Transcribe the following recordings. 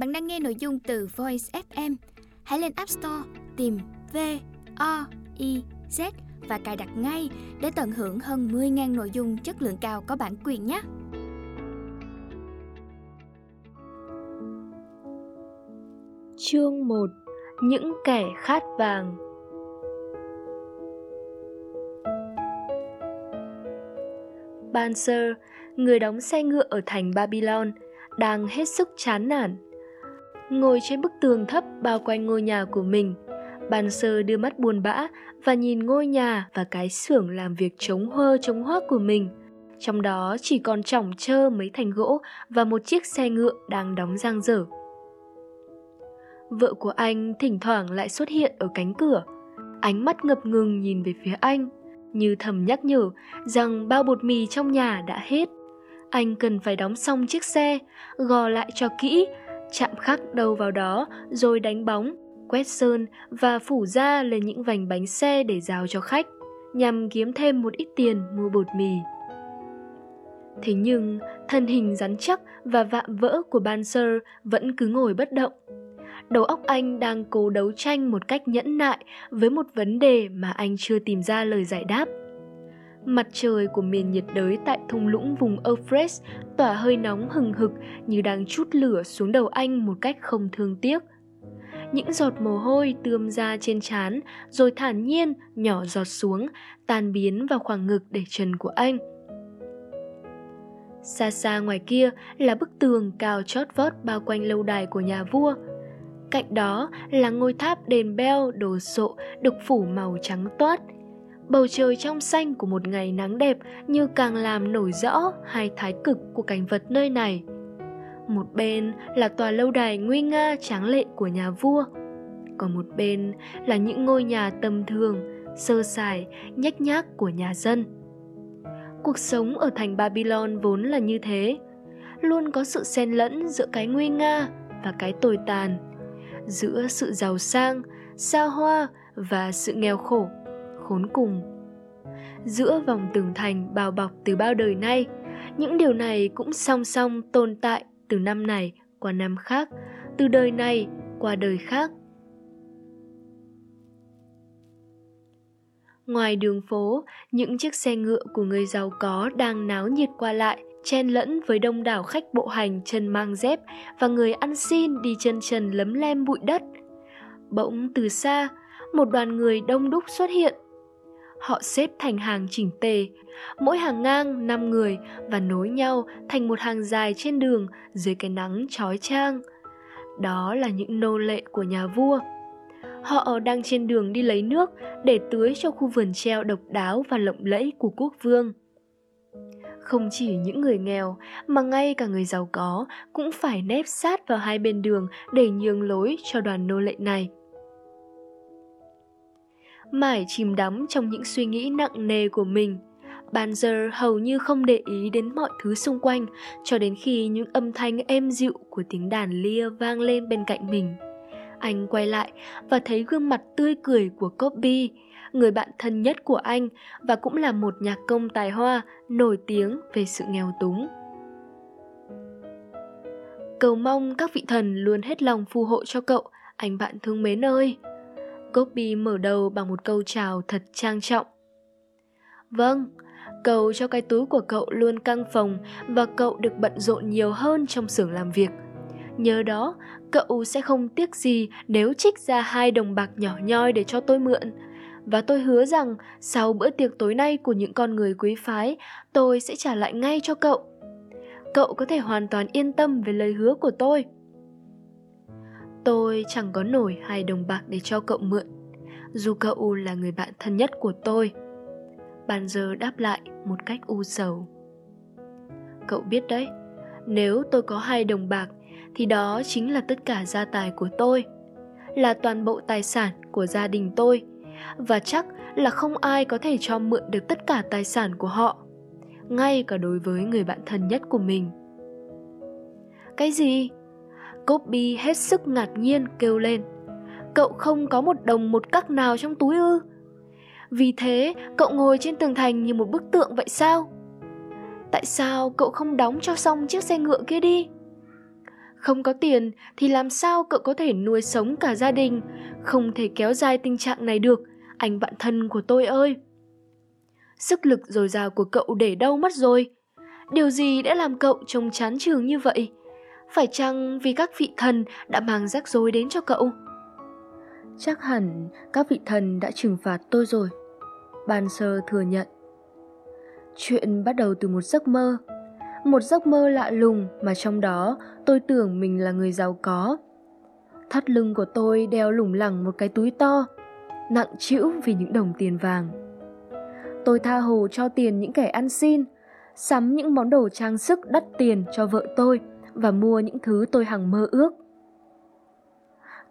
Bạn đang nghe nội dung từ Voice FM. Hãy lên App Store tìm V O I Z và cài đặt ngay để tận hưởng hơn 10.000 nội dung chất lượng cao có bản quyền nhé. Chương 1 Những kẻ khát vàng Banser, người đóng xe ngựa ở thành Babylon, đang hết sức chán nản. Ngồi trên bức tường thấp bao quanh ngôi nhà của mình, Banser đưa mắt buồn bã và nhìn ngôi nhà và cái xưởng làm việc chống hơ chống hoác của mình. Trong đó chỉ còn chỏng trơ mấy thành gỗ và một chiếc xe ngựa đang đóng giang dở. Vợ của anh thỉnh thoảng lại xuất hiện ở cánh cửa, ánh mắt ngập ngừng nhìn về phía anh, như thầm nhắc nhở rằng bao bột mì trong nhà đã hết. Anh cần phải đóng xong chiếc xe, gò lại cho kỹ, chạm khắc đâu vào đó rồi đánh bóng, quét sơn và phủ da lên những vành bánh xe để giao cho khách, nhằm kiếm thêm một ít tiền mua bột mì. Thế nhưng, thân hình rắn chắc và vạm vỡ của ban sơ vẫn cứ ngồi bất động. Đầu óc anh đang cố đấu tranh một cách nhẫn nại với một vấn đề mà anh chưa tìm ra lời giải đáp. Mặt trời của miền nhiệt đới tại thung lũng vùng Euphrates tỏa hơi nóng hừng hực như đang chút lửa xuống đầu anh một cách không thương tiếc. Những giọt mồ hôi tươm ra trên trán rồi thản nhiên nhỏ giọt xuống, tan biến vào khoảng ngực để trần của anh. Xa xa ngoài kia là bức tường cao chót vót bao quanh lâu đài của nhà vua. Cạnh đó là ngôi tháp đền beo đồ sộ được phủ màu trắng toát – bầu trời trong xanh của một ngày nắng đẹp như càng làm nổi rõ hai thái cực của cảnh vật nơi này. Một bên là tòa lâu đài nguy nga tráng lệ của nhà vua, còn một bên là những ngôi nhà tầm thường, sơ sài, nhách nhác của nhà dân. Cuộc sống ở thành Babylon vốn là như thế, luôn có sự xen lẫn giữa cái nguy nga và cái tồi tàn, giữa sự giàu sang, xa hoa và sự nghèo khổ khốn cùng. Giữa vòng tường thành bao bọc từ bao đời nay, những điều này cũng song song tồn tại từ năm này qua năm khác, từ đời này qua đời khác. Ngoài đường phố, những chiếc xe ngựa của người giàu có đang náo nhiệt qua lại, chen lẫn với đông đảo khách bộ hành chân mang dép và người ăn xin đi chân trần lấm lem bụi đất. Bỗng từ xa, một đoàn người đông đúc xuất hiện họ xếp thành hàng chỉnh tề, mỗi hàng ngang 5 người và nối nhau thành một hàng dài trên đường dưới cái nắng chói chang. Đó là những nô lệ của nhà vua. Họ đang trên đường đi lấy nước để tưới cho khu vườn treo độc đáo và lộng lẫy của quốc vương. Không chỉ những người nghèo mà ngay cả người giàu có cũng phải nép sát vào hai bên đường để nhường lối cho đoàn nô lệ này mải chìm đắm trong những suy nghĩ nặng nề của mình. Ban giờ hầu như không để ý đến mọi thứ xung quanh cho đến khi những âm thanh êm dịu của tiếng đàn lia vang lên bên cạnh mình. Anh quay lại và thấy gương mặt tươi cười của Copy, người bạn thân nhất của anh và cũng là một nhạc công tài hoa nổi tiếng về sự nghèo túng. Cầu mong các vị thần luôn hết lòng phù hộ cho cậu, anh bạn thương mến ơi. Copy mở đầu bằng một câu chào thật trang trọng. Vâng, cầu cho cái túi của cậu luôn căng phòng và cậu được bận rộn nhiều hơn trong xưởng làm việc. Nhờ đó, cậu sẽ không tiếc gì nếu trích ra hai đồng bạc nhỏ nhoi để cho tôi mượn. Và tôi hứa rằng sau bữa tiệc tối nay của những con người quý phái, tôi sẽ trả lại ngay cho cậu. Cậu có thể hoàn toàn yên tâm về lời hứa của tôi. Tôi chẳng có nổi hai đồng bạc để cho cậu mượn. Dù cậu là người bạn thân nhất của tôi. Bàn giờ đáp lại một cách u sầu. Cậu biết đấy, Nếu tôi có hai đồng bạc, Thì đó chính là tất cả gia tài của tôi, Là toàn bộ tài sản của gia đình tôi, Và chắc là không ai có thể cho mượn được tất cả tài sản của họ, Ngay cả đối với người bạn thân nhất của mình. Cái gì? Copy hết sức ngạc nhiên kêu lên Cậu không có một đồng một cắc nào trong túi ư Vì thế cậu ngồi trên tường thành như một bức tượng vậy sao Tại sao cậu không đóng cho xong chiếc xe ngựa kia đi Không có tiền thì làm sao cậu có thể nuôi sống cả gia đình? Không thể kéo dài tình trạng này được, anh bạn thân của tôi ơi. Sức lực dồi dào của cậu để đâu mất rồi? Điều gì đã làm cậu trông chán trường như vậy? Phải chăng vì các vị thần đã mang rắc rối đến cho cậu? Chắc hẳn các vị thần đã trừng phạt tôi rồi. Ban sơ thừa nhận. Chuyện bắt đầu từ một giấc mơ. Một giấc mơ lạ lùng mà trong đó tôi tưởng mình là người giàu có. Thắt lưng của tôi đeo lủng lẳng một cái túi to, nặng trĩu vì những đồng tiền vàng. Tôi tha hồ cho tiền những kẻ ăn xin, sắm những món đồ trang sức đắt tiền cho vợ tôi và mua những thứ tôi hằng mơ ước.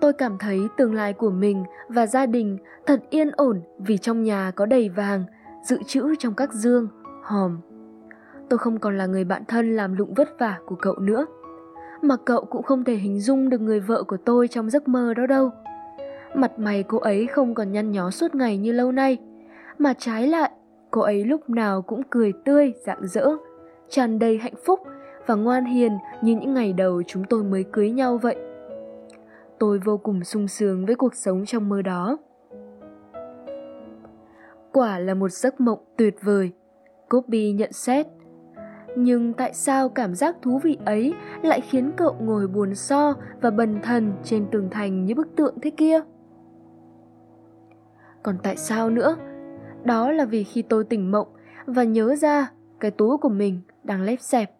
Tôi cảm thấy tương lai của mình và gia đình thật yên ổn vì trong nhà có đầy vàng, dự trữ trong các dương, hòm. Tôi không còn là người bạn thân làm lụng vất vả của cậu nữa. Mà cậu cũng không thể hình dung được người vợ của tôi trong giấc mơ đó đâu. Mặt mày cô ấy không còn nhăn nhó suốt ngày như lâu nay, mà trái lại, cô ấy lúc nào cũng cười tươi, rạng rỡ, tràn đầy hạnh phúc và ngoan hiền như những ngày đầu chúng tôi mới cưới nhau vậy. Tôi vô cùng sung sướng với cuộc sống trong mơ đó. Quả là một giấc mộng tuyệt vời, Copy nhận xét. Nhưng tại sao cảm giác thú vị ấy lại khiến cậu ngồi buồn so và bần thần trên tường thành như bức tượng thế kia? Còn tại sao nữa? Đó là vì khi tôi tỉnh mộng và nhớ ra cái túi của mình đang lép xẹp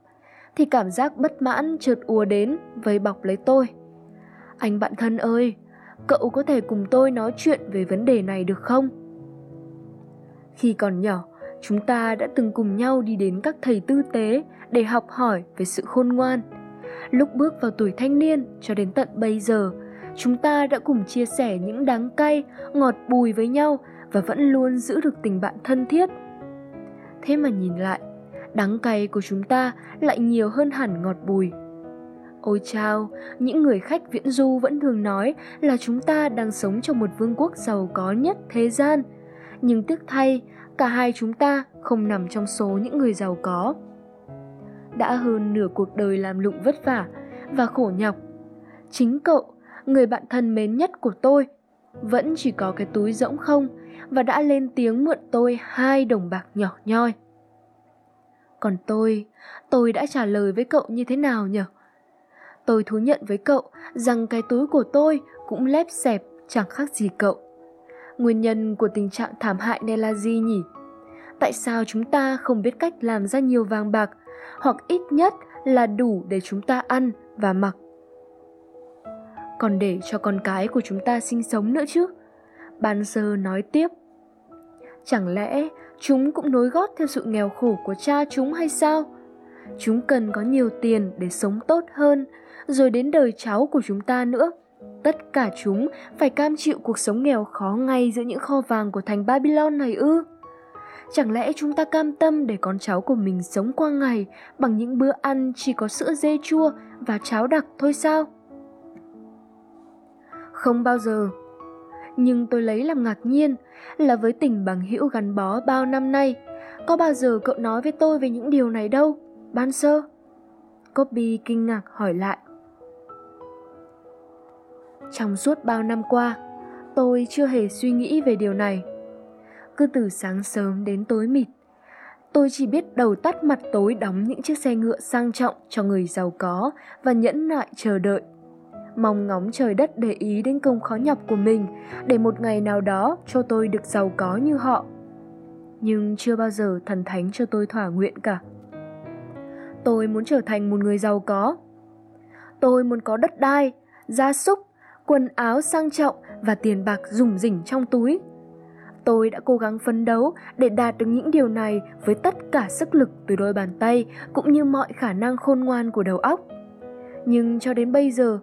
thì cảm giác bất mãn trượt ùa đến vây bọc lấy tôi. Anh bạn thân ơi, cậu có thể cùng tôi nói chuyện về vấn đề này được không? Khi còn nhỏ, chúng ta đã từng cùng nhau đi đến các thầy tư tế để học hỏi về sự khôn ngoan. Lúc bước vào tuổi thanh niên cho đến tận bây giờ, chúng ta đã cùng chia sẻ những đắng cay, ngọt bùi với nhau và vẫn luôn giữ được tình bạn thân thiết. Thế mà nhìn lại, đắng cay của chúng ta lại nhiều hơn hẳn ngọt bùi. Ôi chao, những người khách viễn du vẫn thường nói là chúng ta đang sống trong một vương quốc giàu có nhất thế gian. Nhưng tiếc thay, cả hai chúng ta không nằm trong số những người giàu có. Đã hơn nửa cuộc đời làm lụng vất vả và khổ nhọc. Chính cậu, người bạn thân mến nhất của tôi, vẫn chỉ có cái túi rỗng không và đã lên tiếng mượn tôi hai đồng bạc nhỏ nhoi. Còn tôi, tôi đã trả lời với cậu như thế nào nhỉ? Tôi thú nhận với cậu rằng cái túi của tôi cũng lép xẹp chẳng khác gì cậu. Nguyên nhân của tình trạng thảm hại này là gì nhỉ? Tại sao chúng ta không biết cách làm ra nhiều vàng bạc hoặc ít nhất là đủ để chúng ta ăn và mặc? Còn để cho con cái của chúng ta sinh sống nữa chứ? Ban sơ nói tiếp. Chẳng lẽ chúng cũng nối gót theo sự nghèo khổ của cha chúng hay sao? Chúng cần có nhiều tiền để sống tốt hơn, rồi đến đời cháu của chúng ta nữa. Tất cả chúng phải cam chịu cuộc sống nghèo khó ngay giữa những kho vàng của thành Babylon này ư? Chẳng lẽ chúng ta cam tâm để con cháu của mình sống qua ngày bằng những bữa ăn chỉ có sữa dê chua và cháo đặc thôi sao? Không bao giờ. Nhưng tôi lấy làm ngạc nhiên là với tình bằng hữu gắn bó bao năm nay, có bao giờ cậu nói với tôi về những điều này đâu, ban sơ? Copy kinh ngạc hỏi lại. Trong suốt bao năm qua, tôi chưa hề suy nghĩ về điều này. Cứ từ sáng sớm đến tối mịt, tôi chỉ biết đầu tắt mặt tối đóng những chiếc xe ngựa sang trọng cho người giàu có và nhẫn nại chờ đợi. Mong ngóng trời đất để ý đến công khó nhọc của mình để một ngày nào đó cho tôi được giàu có như họ. Nhưng chưa bao giờ thần thánh cho tôi thỏa nguyện cả. Tôi muốn trở thành một người giàu có. Tôi muốn có đất đai, gia súc, quần áo sang trọng và tiền bạc rủng rỉnh trong túi. Tôi đã cố gắng phấn đấu để đạt được những điều này với tất cả sức lực từ đôi bàn tay cũng như mọi khả năng khôn ngoan của đầu óc. Nhưng cho đến bây giờ,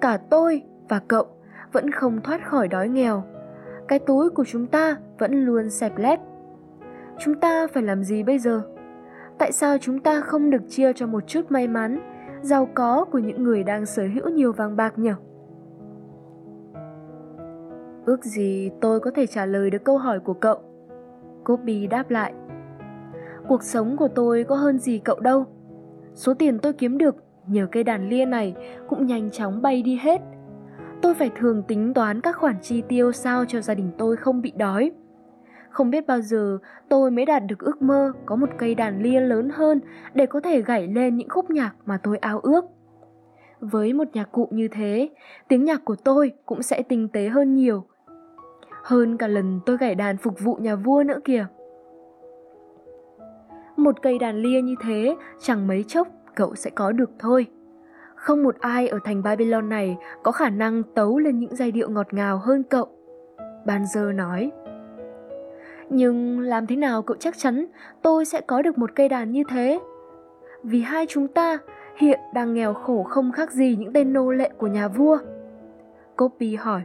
cả tôi và cậu vẫn không thoát khỏi đói nghèo. Cái túi của chúng ta vẫn luôn xẹp lép. Chúng ta phải làm gì bây giờ? Tại sao chúng ta không được chia cho một chút may mắn, giàu có của những người đang sở hữu nhiều vàng bạc nhỉ? Ước gì tôi có thể trả lời được câu hỏi của cậu. Copy đáp lại. Cuộc sống của tôi có hơn gì cậu đâu. Số tiền tôi kiếm được nhờ cây đàn lia này cũng nhanh chóng bay đi hết. Tôi phải thường tính toán các khoản chi tiêu sao cho gia đình tôi không bị đói. Không biết bao giờ tôi mới đạt được ước mơ có một cây đàn lia lớn hơn để có thể gảy lên những khúc nhạc mà tôi ao ước. Với một nhạc cụ như thế, tiếng nhạc của tôi cũng sẽ tinh tế hơn nhiều. Hơn cả lần tôi gảy đàn phục vụ nhà vua nữa kìa. Một cây đàn lia như thế chẳng mấy chốc cậu sẽ có được thôi. Không một ai ở thành Babylon này có khả năng tấu lên những giai điệu ngọt ngào hơn cậu. Banzer nói. Nhưng làm thế nào cậu chắc chắn tôi sẽ có được một cây đàn như thế? Vì hai chúng ta hiện đang nghèo khổ không khác gì những tên nô lệ của nhà vua. Copy hỏi.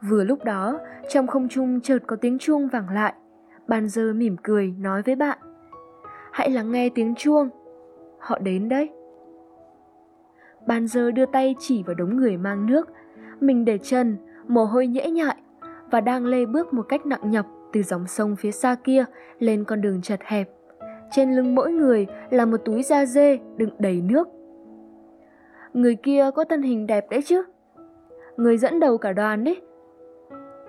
Vừa lúc đó, trong không trung chợt có tiếng chuông vẳng lại. Banzer mỉm cười nói với bạn. Hãy lắng nghe tiếng chuông. Họ đến đấy. Banzer đưa tay chỉ vào đống người mang nước. Mình để chân, mồ hôi nhễ nhại và đang lê bước một cách nặng nhọc từ dòng sông phía xa kia lên con đường chật hẹp. Trên lưng mỗi người là một túi da dê đựng đầy nước. Người kia có thân hình đẹp đấy chứ? Người dẫn đầu cả đoàn đấy.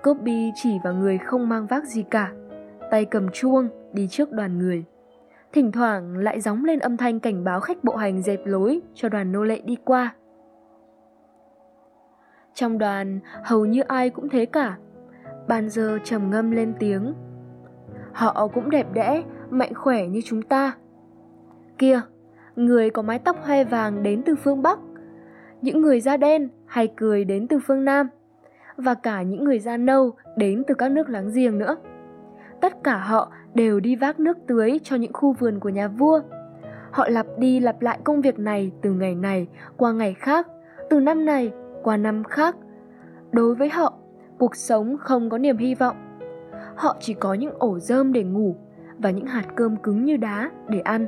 Copy chỉ vào người không mang vác gì cả, tay cầm chuông đi trước đoàn người. Thỉnh thoảng lại gióng lên âm thanh cảnh báo khách bộ hành dẹp lối cho đoàn nô lệ đi qua. Trong đoàn, hầu như ai cũng thế cả, Ban giờ trầm ngâm lên tiếng. Họ cũng đẹp đẽ, mạnh khỏe như chúng ta. Kia, người có mái tóc hoe vàng đến từ phương Bắc, những người da đen hay cười đến từ phương Nam, và cả những người da nâu đến từ các nước láng giềng nữa. Tất cả họ đều đi vác nước tưới cho những khu vườn của nhà vua. Họ lặp đi lặp lại công việc này từ ngày này qua ngày khác, từ năm này qua năm khác. Đối với họ, cuộc sống không có niềm hy vọng. Họ chỉ có những ổ rơm để ngủ và những hạt cơm cứng như đá để ăn.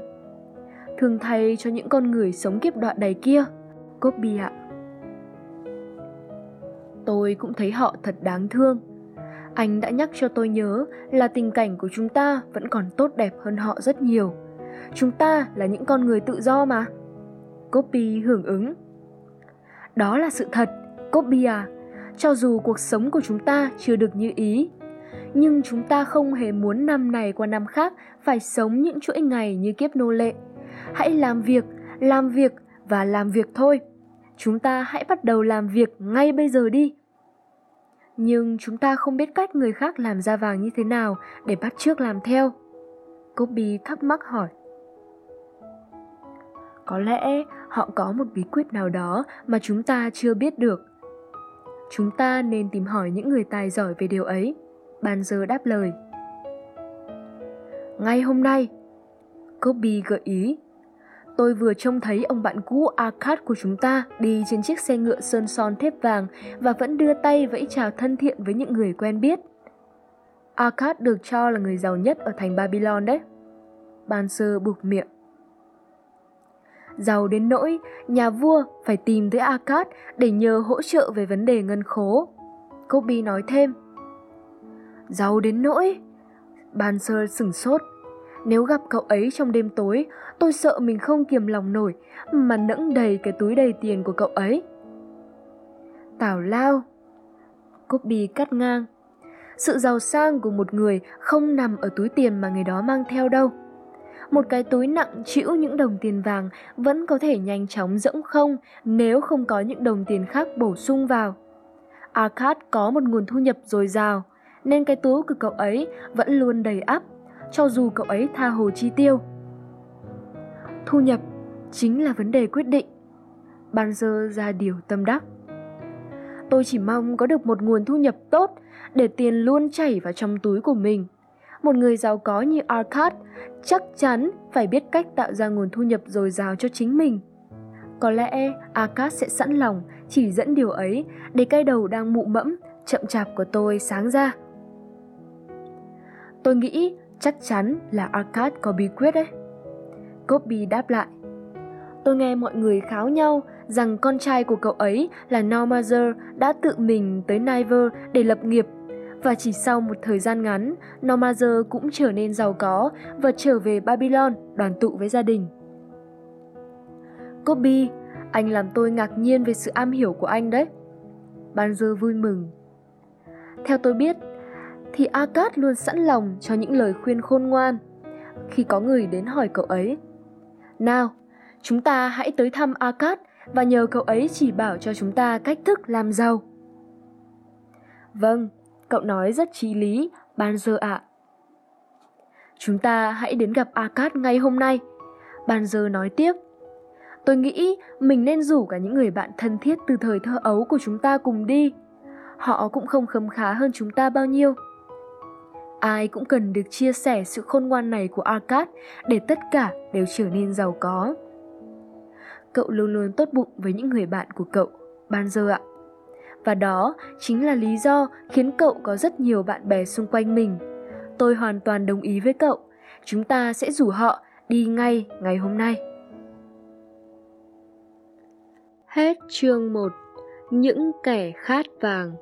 Thường thay cho những con người sống kiếp đoạn đầy kia, Copy ạ. Tôi cũng thấy họ thật đáng thương. Anh đã nhắc cho tôi nhớ là tình cảnh của chúng ta vẫn còn tốt đẹp hơn họ rất nhiều. Chúng ta là những con người tự do mà. Copy hưởng ứng. Đó là sự thật, Copy à cho dù cuộc sống của chúng ta chưa được như ý nhưng chúng ta không hề muốn năm này qua năm khác phải sống những chuỗi ngày như kiếp nô lệ hãy làm việc làm việc và làm việc thôi chúng ta hãy bắt đầu làm việc ngay bây giờ đi nhưng chúng ta không biết cách người khác làm ra vàng như thế nào để bắt trước làm theo Kobe thắc mắc hỏi có lẽ họ có một bí quyết nào đó mà chúng ta chưa biết được Chúng ta nên tìm hỏi những người tài giỏi về điều ấy. Ban giờ đáp lời. Ngay hôm nay, Kobe gợi ý. Tôi vừa trông thấy ông bạn cũ Arcad của chúng ta đi trên chiếc xe ngựa sơn son thép vàng và vẫn đưa tay vẫy chào thân thiện với những người quen biết. Arcad được cho là người giàu nhất ở thành Babylon đấy. Ban sơ buộc miệng giàu đến nỗi nhà vua phải tìm tới Arcad để nhờ hỗ trợ về vấn đề ngân khố. Kobe nói thêm. Giàu đến nỗi... Ban sơ sửng sốt. Nếu gặp cậu ấy trong đêm tối, tôi sợ mình không kiềm lòng nổi mà nẫng đầy cái túi đầy tiền của cậu ấy. Tào lao. Kobe cắt ngang. Sự giàu sang của một người không nằm ở túi tiền mà người đó mang theo đâu một cái túi nặng chịu những đồng tiền vàng vẫn có thể nhanh chóng rỗng không nếu không có những đồng tiền khác bổ sung vào. Arcad có một nguồn thu nhập dồi dào, nên cái túi của cậu ấy vẫn luôn đầy ắp, cho dù cậu ấy tha hồ chi tiêu. Thu nhập chính là vấn đề quyết định. Banzer ra điều tâm đắc. Tôi chỉ mong có được một nguồn thu nhập tốt để tiền luôn chảy vào trong túi của mình – một người giàu có như Arcad chắc chắn phải biết cách tạo ra nguồn thu nhập dồi dào cho chính mình. Có lẽ Arcad sẽ sẵn lòng chỉ dẫn điều ấy để cái đầu đang mụ mẫm, chậm chạp của tôi sáng ra. Tôi nghĩ chắc chắn là Arcad có bí quyết đấy. Copy đáp lại. Tôi nghe mọi người kháo nhau rằng con trai của cậu ấy là Normazer đã tự mình tới Niver để lập nghiệp và chỉ sau một thời gian ngắn, Normazer cũng trở nên giàu có và trở về Babylon đoàn tụ với gia đình. Kobe, anh làm tôi ngạc nhiên về sự am hiểu của anh đấy. Banzer vui mừng. Theo tôi biết, thì Akat luôn sẵn lòng cho những lời khuyên khôn ngoan khi có người đến hỏi cậu ấy. Nào, chúng ta hãy tới thăm Akat và nhờ cậu ấy chỉ bảo cho chúng ta cách thức làm giàu. Vâng, cậu nói rất trí lý, Banzer ạ. À. Chúng ta hãy đến gặp Akat ngay hôm nay. Banzer nói tiếp. Tôi nghĩ mình nên rủ cả những người bạn thân thiết từ thời thơ ấu của chúng ta cùng đi. Họ cũng không khấm khá hơn chúng ta bao nhiêu. Ai cũng cần được chia sẻ sự khôn ngoan này của Arcad để tất cả đều trở nên giàu có. Cậu luôn luôn tốt bụng với những người bạn của cậu, Banzer ạ. Và đó chính là lý do khiến cậu có rất nhiều bạn bè xung quanh mình. Tôi hoàn toàn đồng ý với cậu. Chúng ta sẽ rủ họ đi ngay ngày hôm nay. Hết chương 1 Những kẻ khát vàng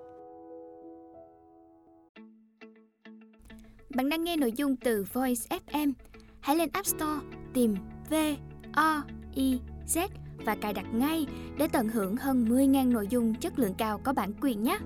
Bạn đang nghe nội dung từ Voice FM. Hãy lên App Store, tìm V O I Z và cài đặt ngay để tận hưởng hơn 10.000 nội dung chất lượng cao có bản quyền nhé.